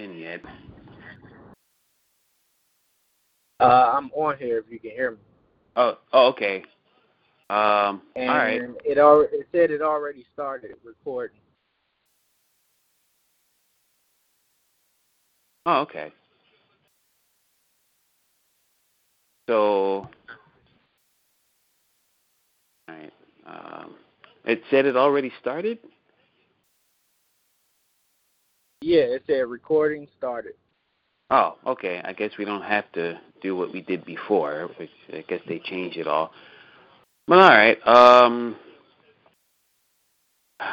in yet. Uh, I'm on here if you can hear me. Oh, oh okay. Um, And all right. it al- it said it already started recording. Oh, okay. So, all right. Um, it said it already started. Yeah, it said recording started. Oh, okay. I guess we don't have to do what we did before. Which I guess they changed it all. Well, all right. Um,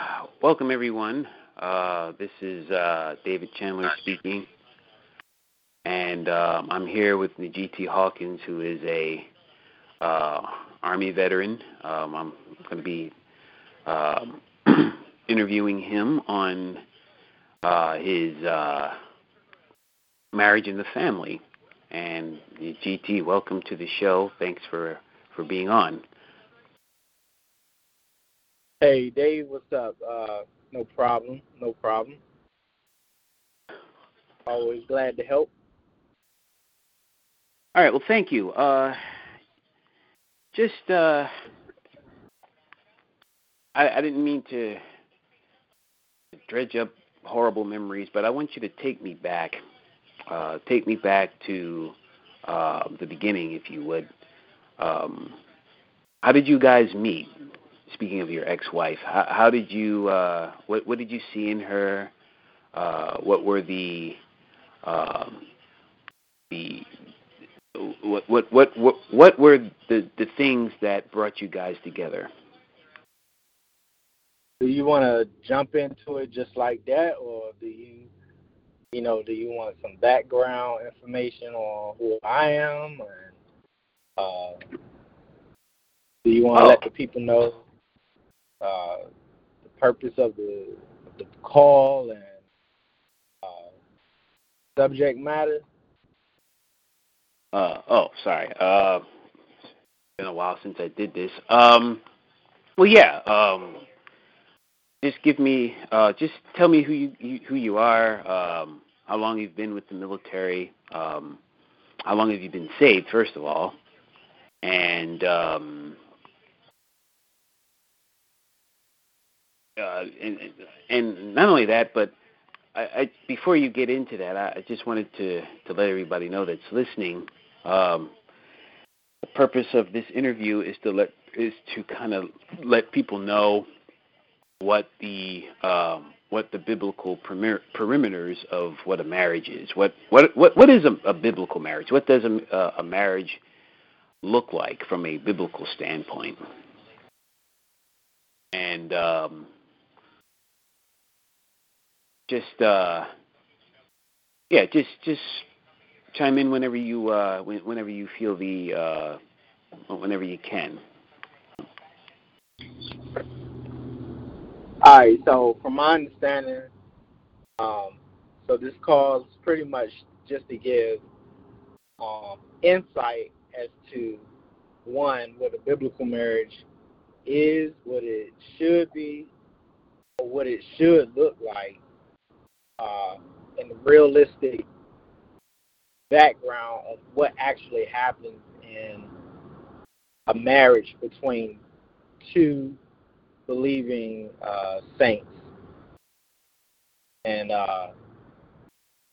welcome everyone. Uh, this is uh, David Chandler speaking, and um, I'm here with Najiti Hawkins, who is a uh, Army veteran. Um, I'm going to be um, interviewing him on uh, his uh, marriage and the family. And GT, welcome to the show. Thanks for for being on. Hey, Dave, what's up? Uh, no problem, no problem. Always glad to help. All right. Well, thank you. Uh, just, uh, I, I didn't mean to dredge up horrible memories, but I want you to take me back. Uh, take me back to uh, the beginning, if you would. Um, how did you guys meet? Speaking of your ex-wife, how, how did you? Uh, what, what did you see in her? Uh, what were the um, the what what what what what were the the things that brought you guys together? Do you want to jump into it just like that, or do you, you know, do you want some background information on who I am, and uh, do you want to Oh. let the people know uh, the purpose of the of the call and uh, subject matter? Uh, oh, sorry. Uh, it's been a while since I did this. Um, well, yeah. Um, just give me, uh, just tell me who you, you who you are, um, how long you've been with the military, um, how long have you been saved, first of all, and um, uh, and and not only that, but I, I, before you get into that, I, I just wanted to to let everybody know that's listening. Um, the purpose of this interview is to let is to kind of let people know what the um, what the biblical perimeters of what a marriage is. What what what what is a, a biblical marriage? What does a, a a marriage look like from a biblical standpoint? And um, just uh, yeah, just just chime in whenever you uh, whenever you feel the uh, whenever you can. All right. So, from my understanding, um, so this call is pretty much just to give um, insight as to one what a biblical marriage is, what it should be, or what it should look like, uh, and the realistic background of what actually happens in a marriage between two believing uh, saints. And uh,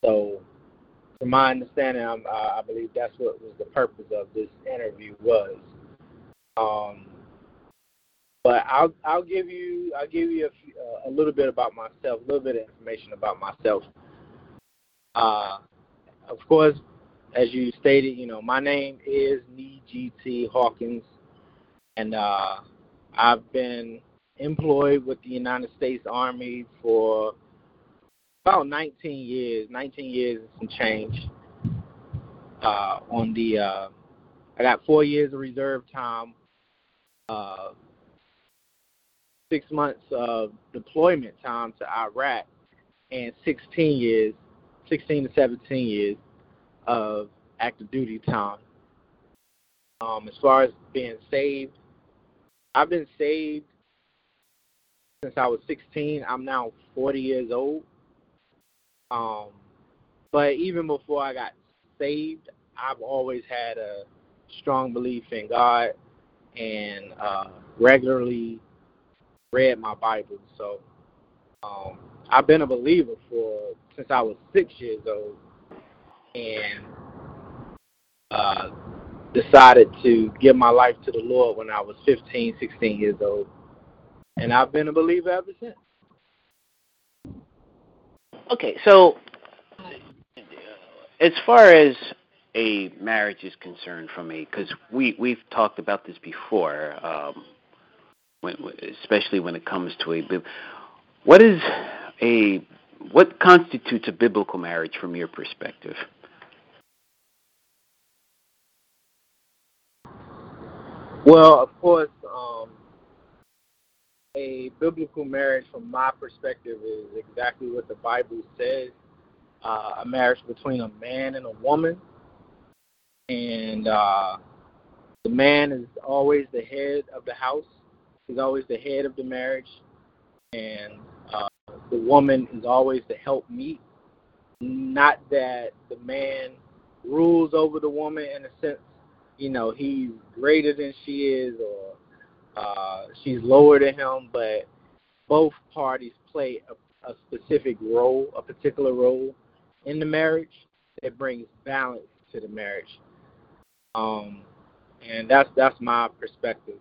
So, from my understanding, I'm, I believe that's what was the purpose of this interview was. Um, but I'll I'll give you I'll give you a, few, uh, a little bit about myself, a little bit of information about myself. Uh, of course, as you stated, you know my name is Nee GT Hawkins, and uh, I've been employed with the United States Army for about 19 years, 19 years and some change. Uh, on the, uh, I got four years of reserve time, uh, six months of deployment time to Iraq, and 16 years, 16 to 17 years of active duty time. Um, as far as being saved, I've been saved since I was 16. I'm now 40 years old. Um, but even before I got saved, I've always had a strong belief in God and uh, regularly read my Bible. So um, I've been a believer for since I was six years old, and uh, decided to give my life to the Lord when I was 15, 16 years old, and I've been a believer ever since. Okay, so as far as a marriage is concerned, from a because we we've talked about this before, um, when, especially when it comes to a what is a what constitutes a biblical marriage from your perspective? Well, of course, a biblical marriage, from my perspective, is exactly what the Bible says uh, a marriage between a man and a woman. And uh, the man is always the head of the house, he's always the head of the marriage. And uh, the woman is always the help meet. Not that the man rules over the woman in a sense, you know, he's greater than she is or uh, she's lower than him, but both parties play a, a specific role, a particular role in the marriage that brings balance to the marriage. Um, and that's that's my perspective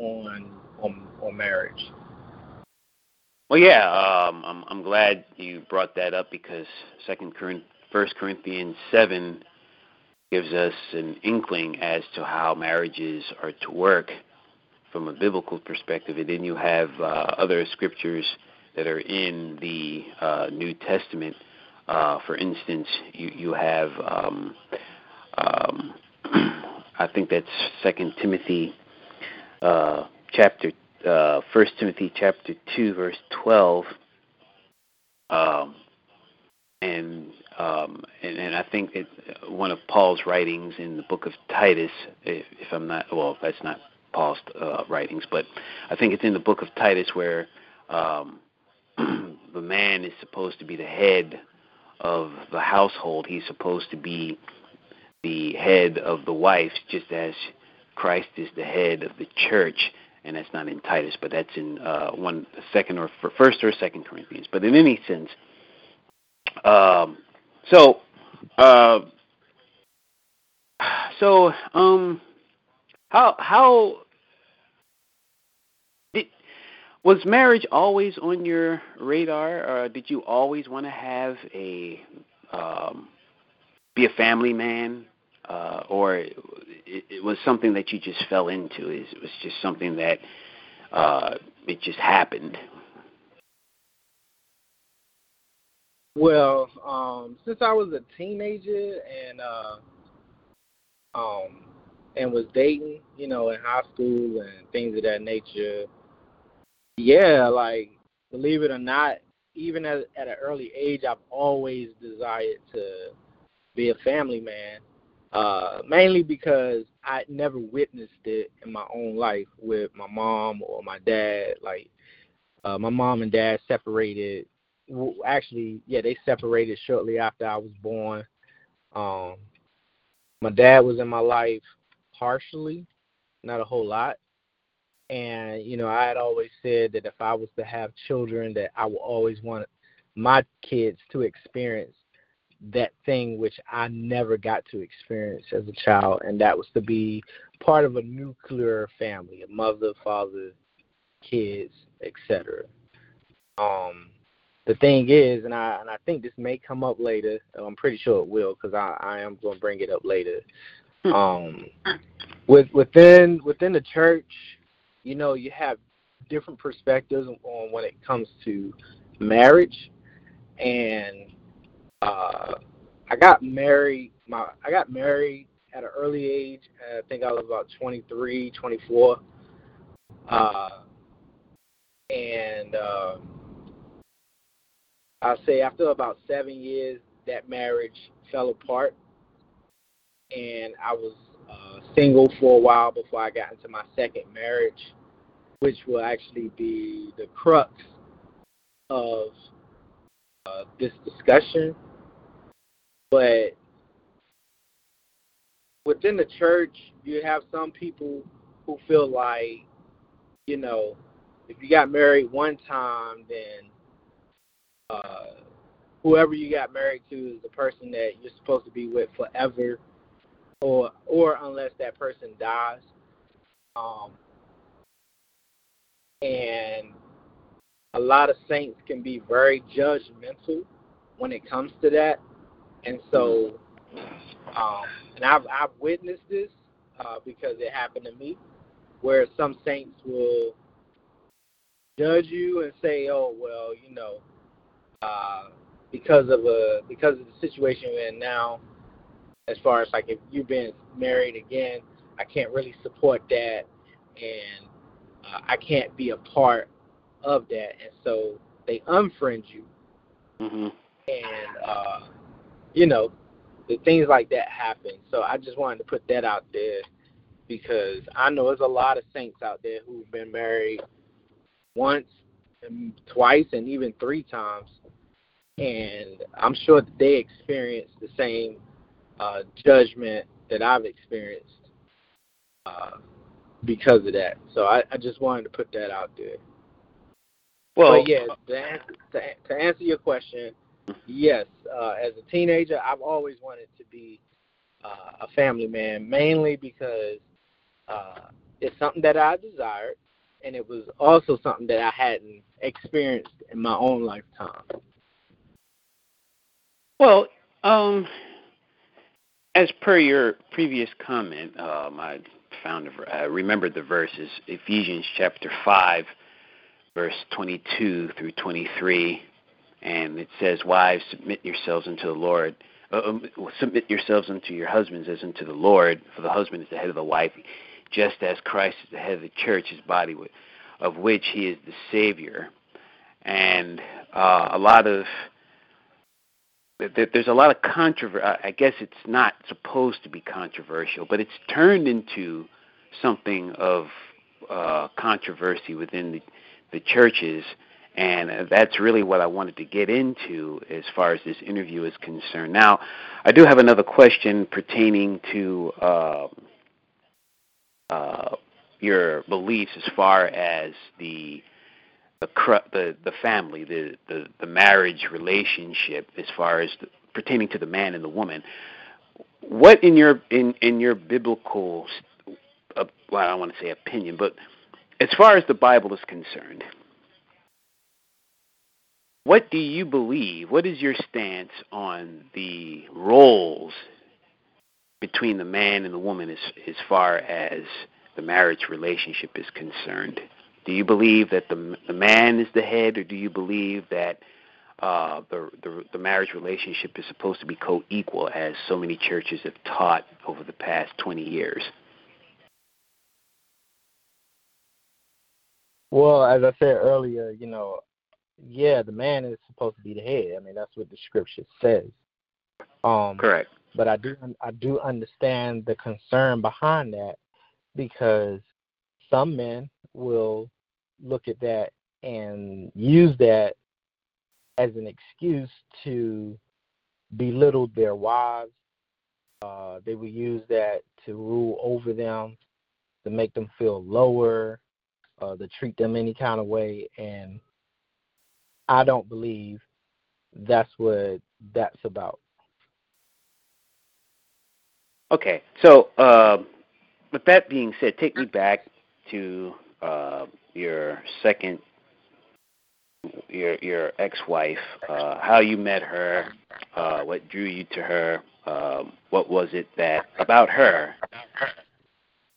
on on on marriage. Well, yeah, um, I'm I'm glad you brought that up because Second Corinth, First Corinthians seven gives us an inkling as to how marriages are to work from a biblical perspective, and then you have uh, other scriptures that are in the uh, New Testament. Uh, for instance, you you have um, um, I think that's Second Timothy uh, chapter uh, First Timothy chapter two verse twelve. Um, and um, and, and I think it, one of Paul's writings in the book of Titus, if, if I'm not well, that's not Paul's uh, writings, but I think it's in the book of Titus where um, the man is supposed to be the head of the household. He's supposed to be the head of the wife, just as Christ is the head of the church. And that's not in Titus, but that's in uh, one, second or first or second Corinthians. But in any sense, um, so, uh, so um, how how was marriage always on your radar, or did you always want to have a um, be a family man, uh, or it, it was something that you just fell into? Is it was just something that uh, it just happened. Well, um, since I was a teenager and uh, um, and was dating, you know, in high school and things of that nature, yeah, like believe it or not, even at, at an early age, I've always desired to be a family man. Uh, mainly because I never witnessed it in my own life with my mom or my dad. Like, uh, my mom and dad separated. Actually, yeah, they separated shortly after I was born. Um, my dad was in my life partially, not a whole lot. And you know, I had always said that if I was to have children, that I would always want my kids to experience that thing which I never got to experience as a child, and that was to be part of a nuclear family, a mother, father, kids, etc. Um, the thing is, and I and I think this may come up later. I'm pretty sure it will because I, I am going to bring it up later. Hmm. Um, with within within the church, you know, you have different perspectives on when it comes to marriage, and uh, I got married. My I got married at an early age. I think I was about 23, 24. Uh, and uh, I'll say after about seven years, that marriage fell apart, and I was uh, single for a while before I got into my second marriage, which will actually be the crux of uh, this discussion. But within the church, you have some people who feel like, you know, if you got married one time, then uh, whoever you got married to is the person that you're supposed to be with forever, or or unless that person dies. Um, and a lot of saints can be very judgmental when it comes to that, and so, um, and I've I've witnessed this uh, because it happened to me, where some saints will judge you and say, "Oh well, you know, uh, because of a because of the situation we're in now, as far as like if you've been married again, I can't really support that, and uh, I can't be a part of that, and so they unfriend you, mm-hmm. and uh, you know, the things like that happen. So I just wanted to put that out there because I know there's a lot of saints out there who've been married once, and twice, and even three times, and I'm sure that they experienced the same uh, judgment that I've experienced uh, because of that. So I, I, just wanted to put that out there. Well, but yeah, to answer, to, to answer your question, yes, uh, as a teenager, I've always wanted to be uh, a family man, mainly because uh, it's something that I desired, and it was also something that I hadn't experienced in my own lifetime. Well, um, as per your previous comment, um, I found I remembered the verses Ephesians chapter five, verse twenty-two through twenty-three, and it says, "Wives, submit yourselves unto the Lord." Uh, um, submit yourselves unto your husbands as unto the Lord, for the husband is the head of the wife, just as Christ is the head of the church, his body, of which he is the Savior. And uh, a lot of there's a lot of controversy. I guess it's not supposed to be controversial, but it's turned into something of uh, controversy within the, the churches, and that's really what I wanted to get into as far as this interview is concerned. Now, I do have another question pertaining to uh, uh, your beliefs as far as the the the the family, the the, the marriage relationship, as far as the, pertaining to the man and the woman. What in your in in your biblical, uh, well, I don't want to say opinion, but as far as the Bible is concerned, what do you believe? What is your stance on the roles between the man and the woman as as far as the marriage relationship is concerned? Do you believe that the the man is the head, or do you believe that uh, the, the the marriage relationship is supposed to be co-equal, as so many churches have taught over the past 20 years? Well, as I said earlier, you know, yeah, the man is supposed to be the head. I mean, that's what the scripture says. Um, Correct. But I do I do understand the concern behind that because some men will look at that and use that as an excuse to belittle their wives. Uh, they would use that to rule over them, to make them feel lower, uh, to treat them any kind of way. And I don't believe that's what that's about. Okay, so uh, with that being said, take me back to uh, your second, your your ex-wife, uh, how you met her, uh, what drew you to her, um, what was it that about her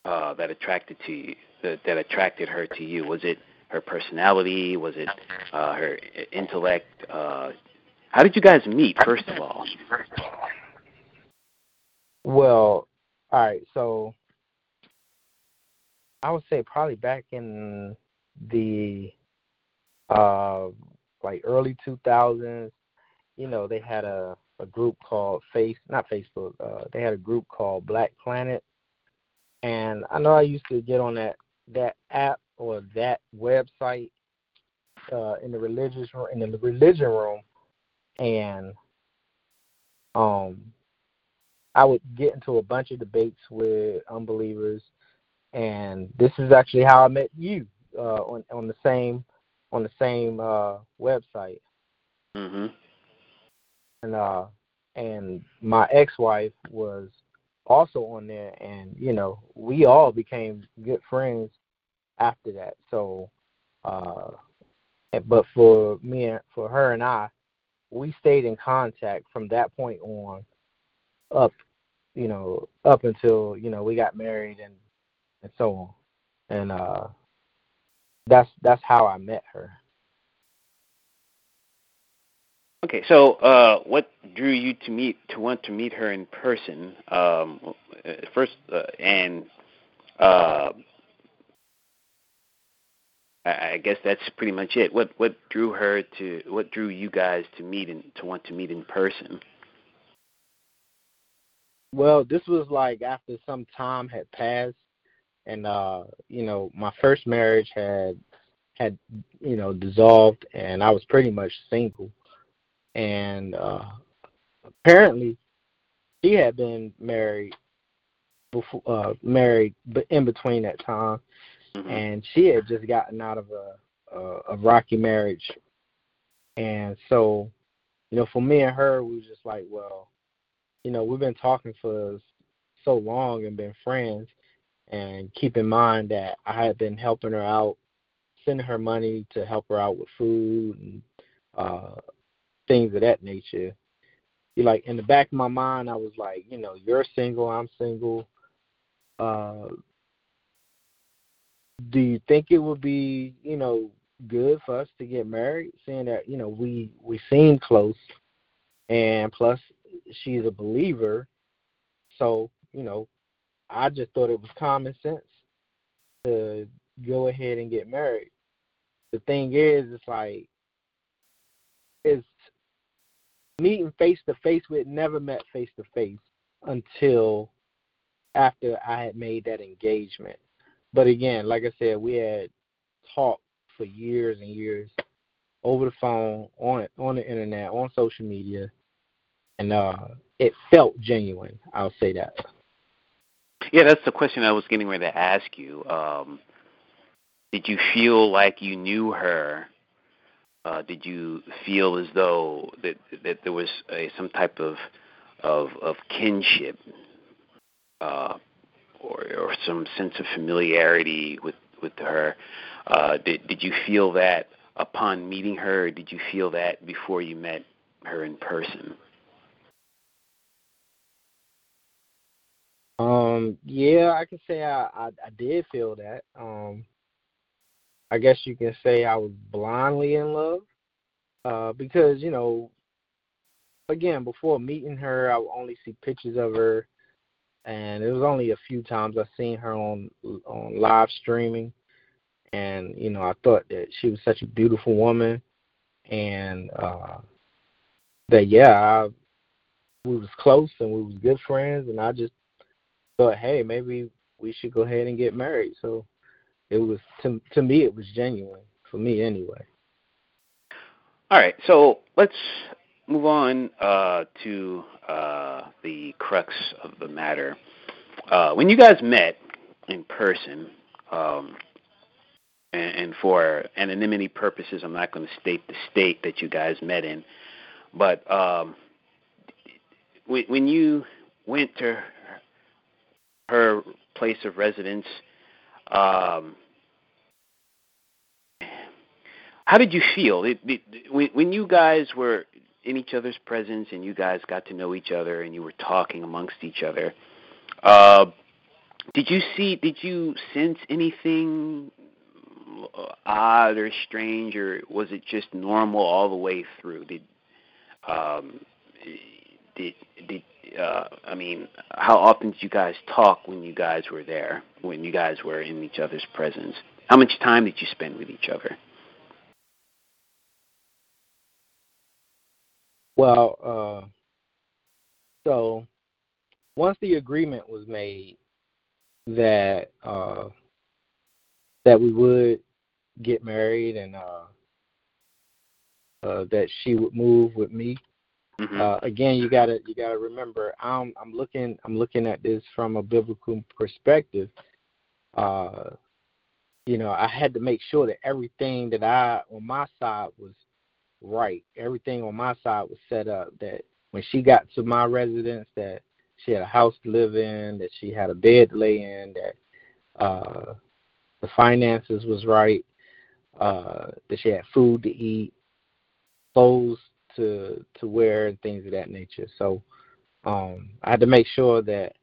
uh, that attracted to you, that, that attracted her to you? Was it her personality? Was it uh, her intellect? Uh, how did you guys meet, first of all? Well, all right. So I would say probably back in the uh like early 2000s, you know, they had a a group called Face, not Facebook. Uh, they had a group called Black Planet, and I know I used to get on that that app or that website uh, in the religious in the religion room, and um, I would get into a bunch of debates with unbelievers, and this is actually how I met you on on the same on the same uh, website. Mm-hmm. And uh, and my ex-wife was also on there, and you know we all became good friends after that. So, uh, but for me and for her and I, we stayed in contact from that point on up, you know, up until you know we got married and and so on, and uh, that's that's how I met her. Okay, so uh, what drew you to meet to want to meet her in person? Um, first, uh, and uh, I, I guess that's pretty much it. What what drew her to what drew you guys to meet and to want to meet in person? Well, this was like after some time had passed, and uh, you know, my first marriage had had you know dissolved, and I was pretty much single, and uh, apparently, she had been married before uh, married, but in between that time, Mm-hmm. and she had just gotten out of a, a a rocky marriage, and so, you know, for me and her, we was just like, well, you know, we've been talking for so long and been friends, and keep in mind that I had been helping her out, sending her money to help her out with food and uh things of that nature. You like in the back of my mind, I was like, you know, you're single, I'm single. Uh, do you think it would be, you know, good for us to get married, seeing that you know we we seem close, and plus she's a believer, so you know, I just thought it was common sense to go ahead and get married. The thing is, it's like it's meeting face to face. We had never met face to face until after I had made that engagement. But again, like I said, we had talked for years and years over the phone, on on the internet, on social media, and uh, it felt genuine. I'll say that. Yeah, that's the question I was getting ready to ask you. Um, did you feel like you knew her? Uh, did you feel as though that that there was a, some type of of, of kinship, uh, or or some sense of familiarity with with her? Uh, did did you feel that upon meeting her? Or did you feel that before you met her in person? Um, yeah, I can say I, I I did feel that. Um, I guess you can say I was blindly in love, uh, because you know, again, before meeting her, I would only see pictures of her, and it was only a few times I seen her on on live streaming, and you know, I thought that she was such a beautiful woman, and uh, that yeah, I, we was close and we was good friends, and I just thought, hey, maybe we should go ahead and get married. So it was to to me it was genuine for me anyway. All right, so let's move on uh, to uh, the crux of the matter. Uh, when you guys met in person, um, and, and for anonymity purposes, I'm not going to state the state that you guys met in, but um, when, when you went to her place of residence. Um, how did you feel it, it, when when you guys were in each other's presence and you guys got to know each other and you were talking amongst each other? Uh, did you see? Did you sense anything odd or strange, or was it just normal all the way through? Did um, did did uh, I mean, how often did you guys talk when you guys were there? When you guys were in each other's presence? How much time did you spend with each other? Well, uh, so once the agreement was made that uh, that we would get married and uh, uh, that she would move with me. Mm-hmm. Uh, again, you gotta you gotta remember I'm I'm looking I'm looking at this from a biblical perspective. Uh, you know, I had to make sure that everything that I on my side was right. Everything on my side was set up. That when she got to my residence, that she had a house to live in, that she had a bed to lay in, that uh, the finances was right, uh, that she had food to eat, clothes to to wear, and things of that nature. So um, I had to make sure that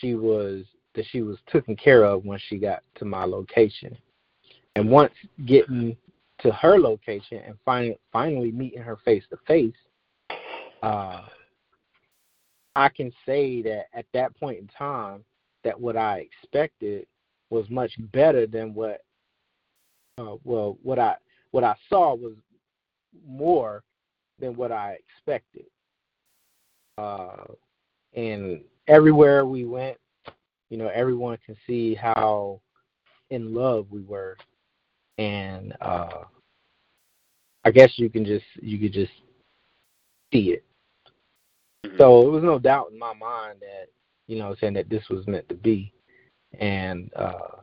she was that she was taken care of when she got to my location. And once getting to her location and finally finally meeting her face to face, I can say that at that point in time, that what I expected was much better than what uh, well what I what I saw was more than what I expected. Uh, and everywhere we went, you know, everyone can see how in love we were, and uh, I guess you can just you could just see it. Mm-hmm. So it was no doubt in my mind that you know saying that this was meant to be, and uh,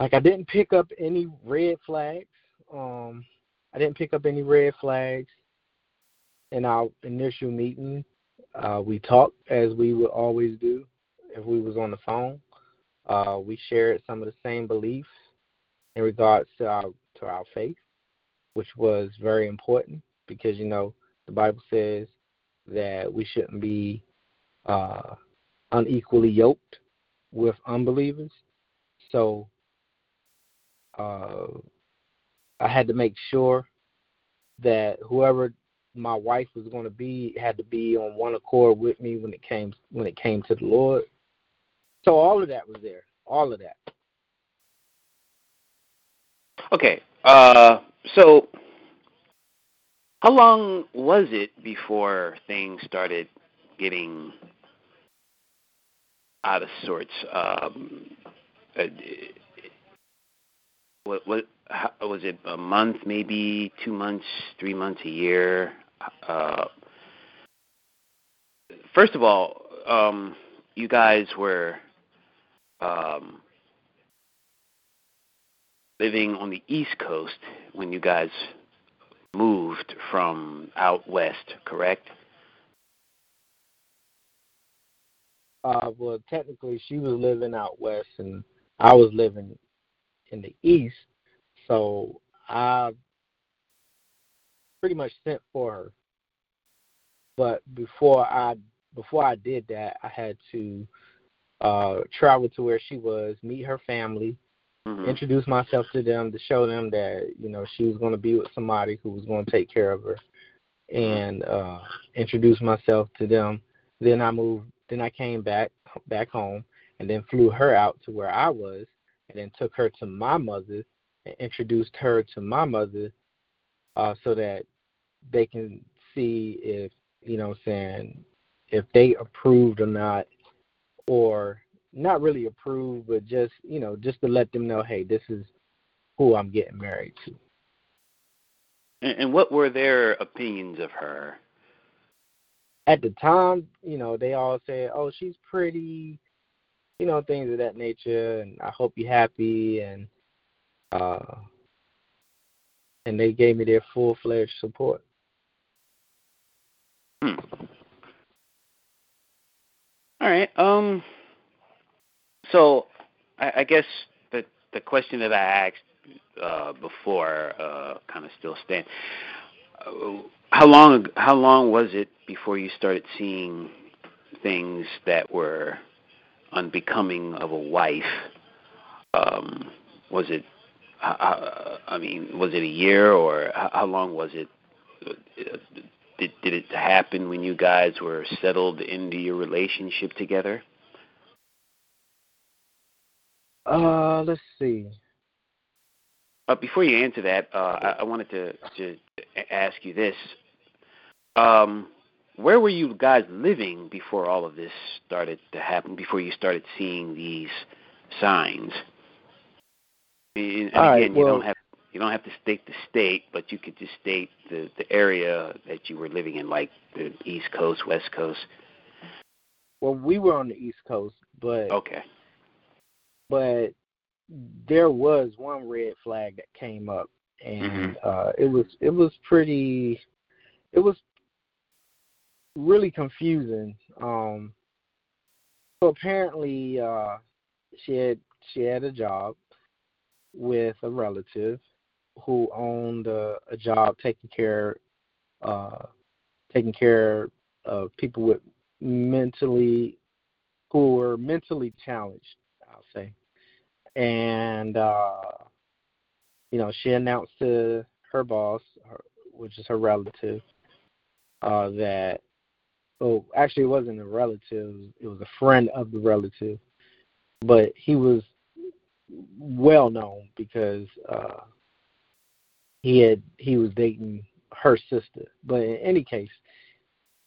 like I didn't pick up any red flags. Um, I didn't pick up any red flags in our initial meeting. Uh, we talked as we would always do if we was on the phone. Uh, we shared some of the same beliefs in regards to our to our faith, which was very important because you know the Bible says that we shouldn't be uh, unequally yoked with unbelievers. So uh, I had to make sure that whoever my wife was going to be had to be on one accord with me when it came when it came to the Lord. So all of that was there. All of that. Okay. Uh, so, how long was it before things started getting out of sorts? Um, uh, what, what how, was it? A month, maybe two months, three months, a year? Uh, first of all, um, you guys were um, living on the East Coast when you guys moved from out west, correct? Uh, well, technically, she was living out west, and I was living in the east. So I pretty much sent for her. But before I before I did that, I had to uh, travel to where she was, meet her family, Mm-hmm. introduce myself to them to show them that you know she was going to be with somebody who was going to take care of her, and uh, introduce myself to them. Then I moved. Then I came back back home, and then flew her out to where I was, and then took her to my mother and introduced her to my mother, uh, so that they can see if you know, what I'm saying if they approved or not, or not really approved, but just you know, just to let them know, hey, this is who I'm getting married to. And, and what were their opinions of her? At the time, you know, they all said, "Oh, she's pretty," you know, things of that nature, and I hope you're happy, and uh, and they gave me their full fledged support. Hmm. All right. Um. So, I, I guess the the question that I asked uh, before uh, kind of still stands. Uh, how long how long was it before you started seeing things that were unbecoming of a wife? Um, was it? Uh, I mean, was it a year or how, how long was it? Did did it happen when you guys were settled into your relationship together? Uh, let's see. Uh, before you answer that, uh, I, I wanted to, to ask you this: um, Where were you guys living before all of this started to happen? Before you started seeing these signs? And, and All again, right, you well- don't have you don't have to state the state, but you could just state the the area that you were living in, like the East Coast, West Coast. Well, we were on the East Coast, but Okay. but there was one red flag that came up, and uh, it was it was pretty, it was really confusing. Um, so apparently, uh, she had she had a job with a relative who owned a, a job taking care uh, taking care of people with mentally who were mentally challenged. I'll say and uh, you know she announced to her boss, her, which is her relative, uh, that oh actually it wasn't a relative, it was a friend of the relative, but he was well known because uh, he had he was dating her sister. But in any case,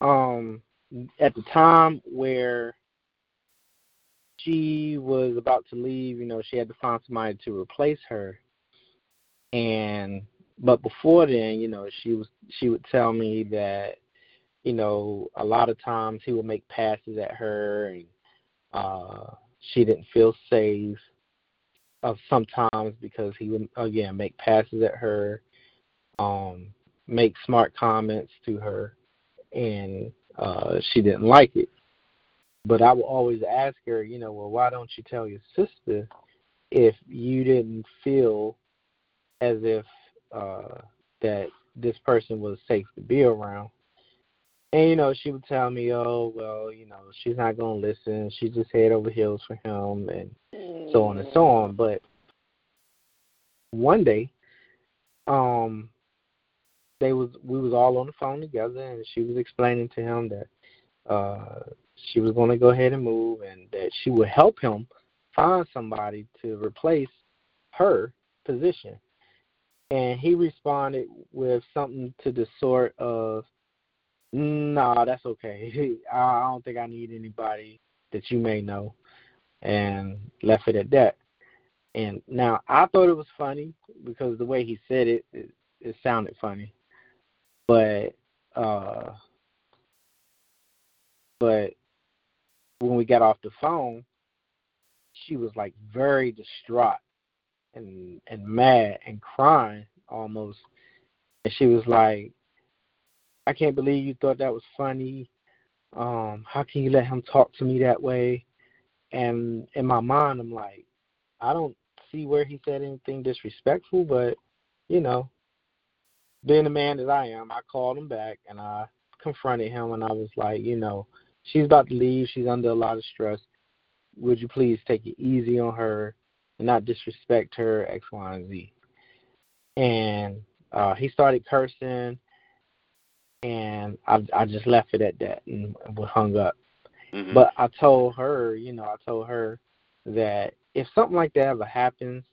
um, at the time where she was about to leave, you know, she had to find somebody to replace her. And but before then, you know, she was she would tell me that, you know, a lot of times he would make passes at her and uh she didn't feel safe uh, sometimes because he would again make passes at her, um, make smart comments to her and uh she didn't like it. But I would always ask her, you know, well, why don't you tell your sister if you didn't feel as if uh, that this person was safe to be around? And you know, she would tell me, oh, well, you know, she's not gonna listen. She's just head over heels for him, and so on and so on. But one day, um, they was we was all on the phone together, and she was explaining to him that uh she was going to go ahead and move and that she would help him find somebody to replace her position. And he responded with something to the sort of, "Nah, that's okay. I don't think I need anybody that you may know," and left it at that. And now I thought it was funny because the way he said it, it, it sounded funny, but uh, but when we got off the phone, she was like very distraught and and mad and crying almost. And she was like, I can't believe you thought that was funny. Um, how can you let him talk to me that way? And in my mind I'm like, I don't see where he said anything disrespectful, but you know, being the man that I am, I called him back and I confronted him and I was like, you know, she's about to leave. She's under a lot of stress. Would you please take it easy on her and not disrespect her, X, Y, and Z? And uh, he started cursing, and I, I just left it at that and we hung up. Mhm. But I told her, you know, I told her that if something like that ever happens,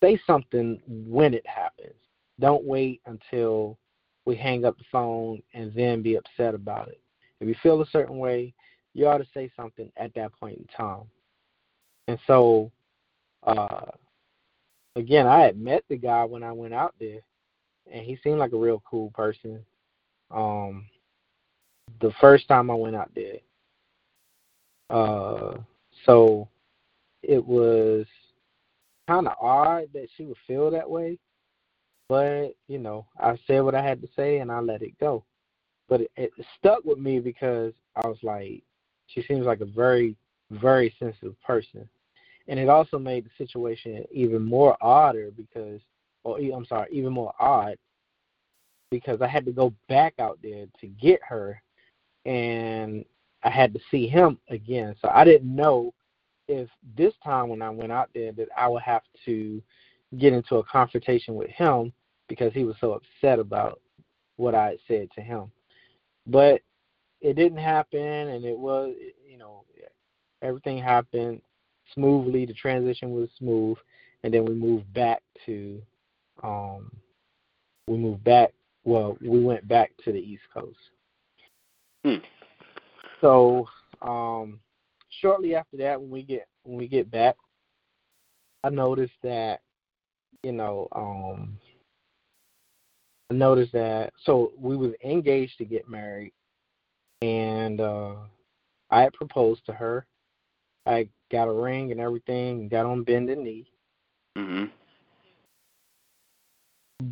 say something when it happens. Don't wait until we hang up the phone and then be upset about it. If you feel a certain way, you ought to say something at that point in time. And so, uh, again, I had met the guy when I went out there, and he seemed like a real cool person. Um, the first time I went out there, uh, so it was kind of odd that she would feel that way, but you know, I said what I had to say and I let it go but it, it stuck with me because I was like, she seems like a very, very sensitive person. And it also made the situation even more odder because, or I'm sorry, even more odd because I had to go back out there to get her and I had to see him again. So I didn't know if this time when I went out there that I would have to get into a confrontation with him because he was so upset about what I had said to him. But it didn't happen, and it was, you know, everything happened smoothly. The transition was smooth, and then we moved back to, um, we moved back. Well, we went back to the East Coast. Hmm. So, um, shortly after that, when we get when we get back, I noticed that, you know, um, I noticed that. So we was engaged to get married, and uh, I had proposed to her. I got a ring and everything, and got on bended knee. Mhm.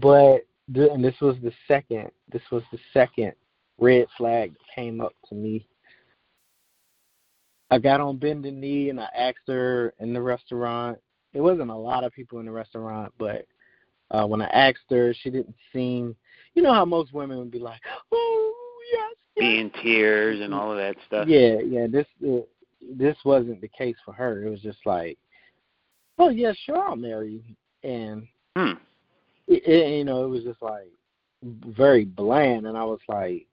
But and this was the second. This was the second red flag that came up to me. I got on bended knee and I asked her in the restaurant. It wasn't a lot of people in the restaurant, but uh when I asked her, she didn't seem. You know how most women would be like, "Oh yes, yes." Be in tears and all of that stuff. Yeah, yeah. This uh, this wasn't the case for her. It was just like, oh yeah, sure, I'll marry you, and Hmm. It, it, you know, it was just like very bland, and I was like,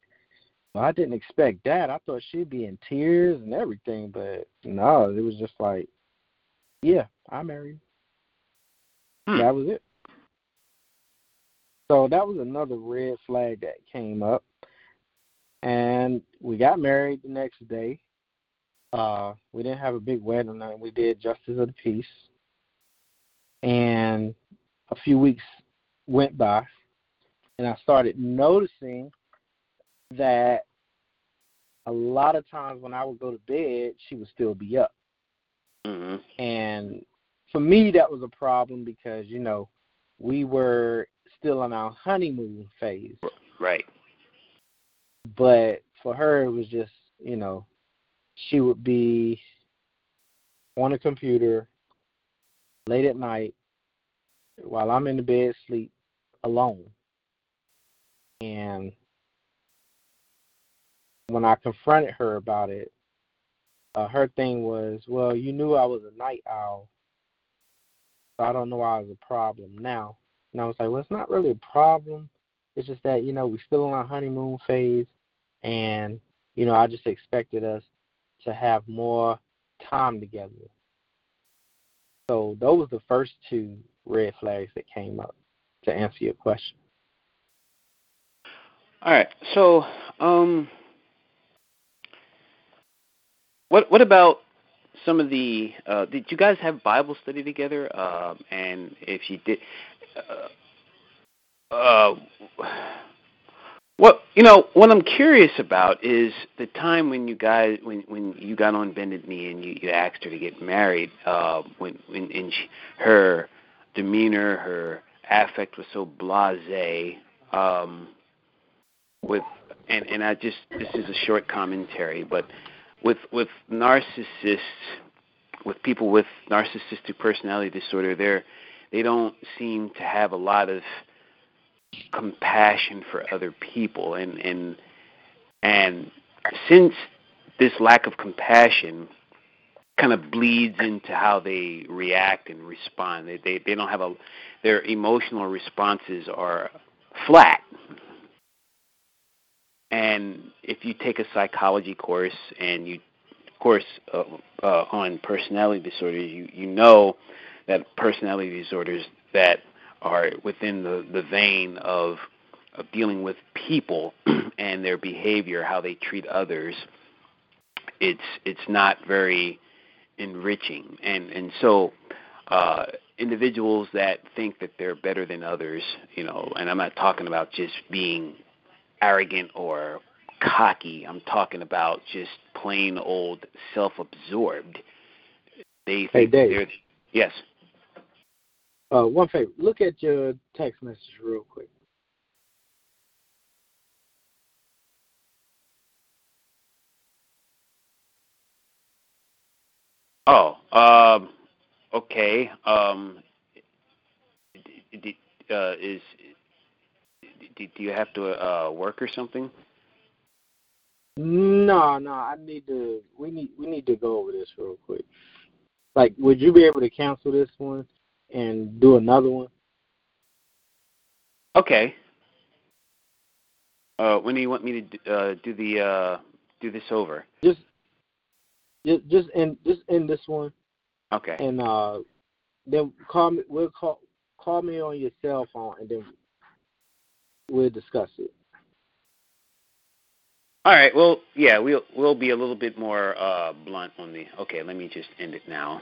well, I didn't expect that. I thought she'd be in tears and everything, but no, it was just like, yeah, I married. Hmm. That was it. So that was another red flag that came up, and we got married the next day. Uh, we didn't have a big wedding, and we did justice of the peace. And a few weeks went by, and I started noticing that a lot of times when I would go to bed, she would still be up. Mhm. And for me, that was a problem because, you know, we were still in our honeymoon phase. Right. But for her, it was just, you know, she would be on a computer late at night while I'm in the bed asleep alone. And when I confronted her about it, uh, her thing was, well, you knew I was a night owl, so I don't know why it's a problem now. And I was like, well, it's not really a problem. It's just that, you know, we're still in our honeymoon phase, and, you know, I just expected us to have more time together. So those were the first two red flags that came up to answer your question. All right. So, um, what what about some of the? Uh, did you guys have Bible study together? Um, and if you did, uh, uh, what you know, what I'm curious about is the time when you guys when when you got on bended knee and you, you asked her to get married. Uh, when when in her demeanor, her affect was so blasé. Um, with and and I just this is a short commentary, but with with narcissists, with people with narcissistic personality disorder, they're they don't seem to have a lot of compassion for other people, and and and since this lack of compassion kind of bleeds into how they react and respond. They they, they don't have a their emotional responses are flat. And if you take a psychology course and you course uh, uh, on personality disorders, you you know that personality disorders that are within the the vein of of dealing with people and their behavior, how they treat others, it's it's not very enriching. And and so uh, individuals that think that they're better than others, you know, and I'm not talking about just being arrogant or cocky. I'm talking about just plain old self-absorbed. They Hey, Dave. they're yes. Uh, one favor, look at your text message real quick. Oh, um, okay. Um, uh, is do you have to uh, work or something? No, no, I need to. We need we need to go over this real quick. Like, would you be able to cancel this one and do another one? Okay. Uh, when do you want me to uh, do the uh, do this over? Just, just, just end, just end this one, Okay. and uh, then call me. We'll call call me on your cell phone, and then we'll discuss it. All right. Well, yeah, we'll we'll be a little bit more uh, blunt on the. Okay, let me just end it now.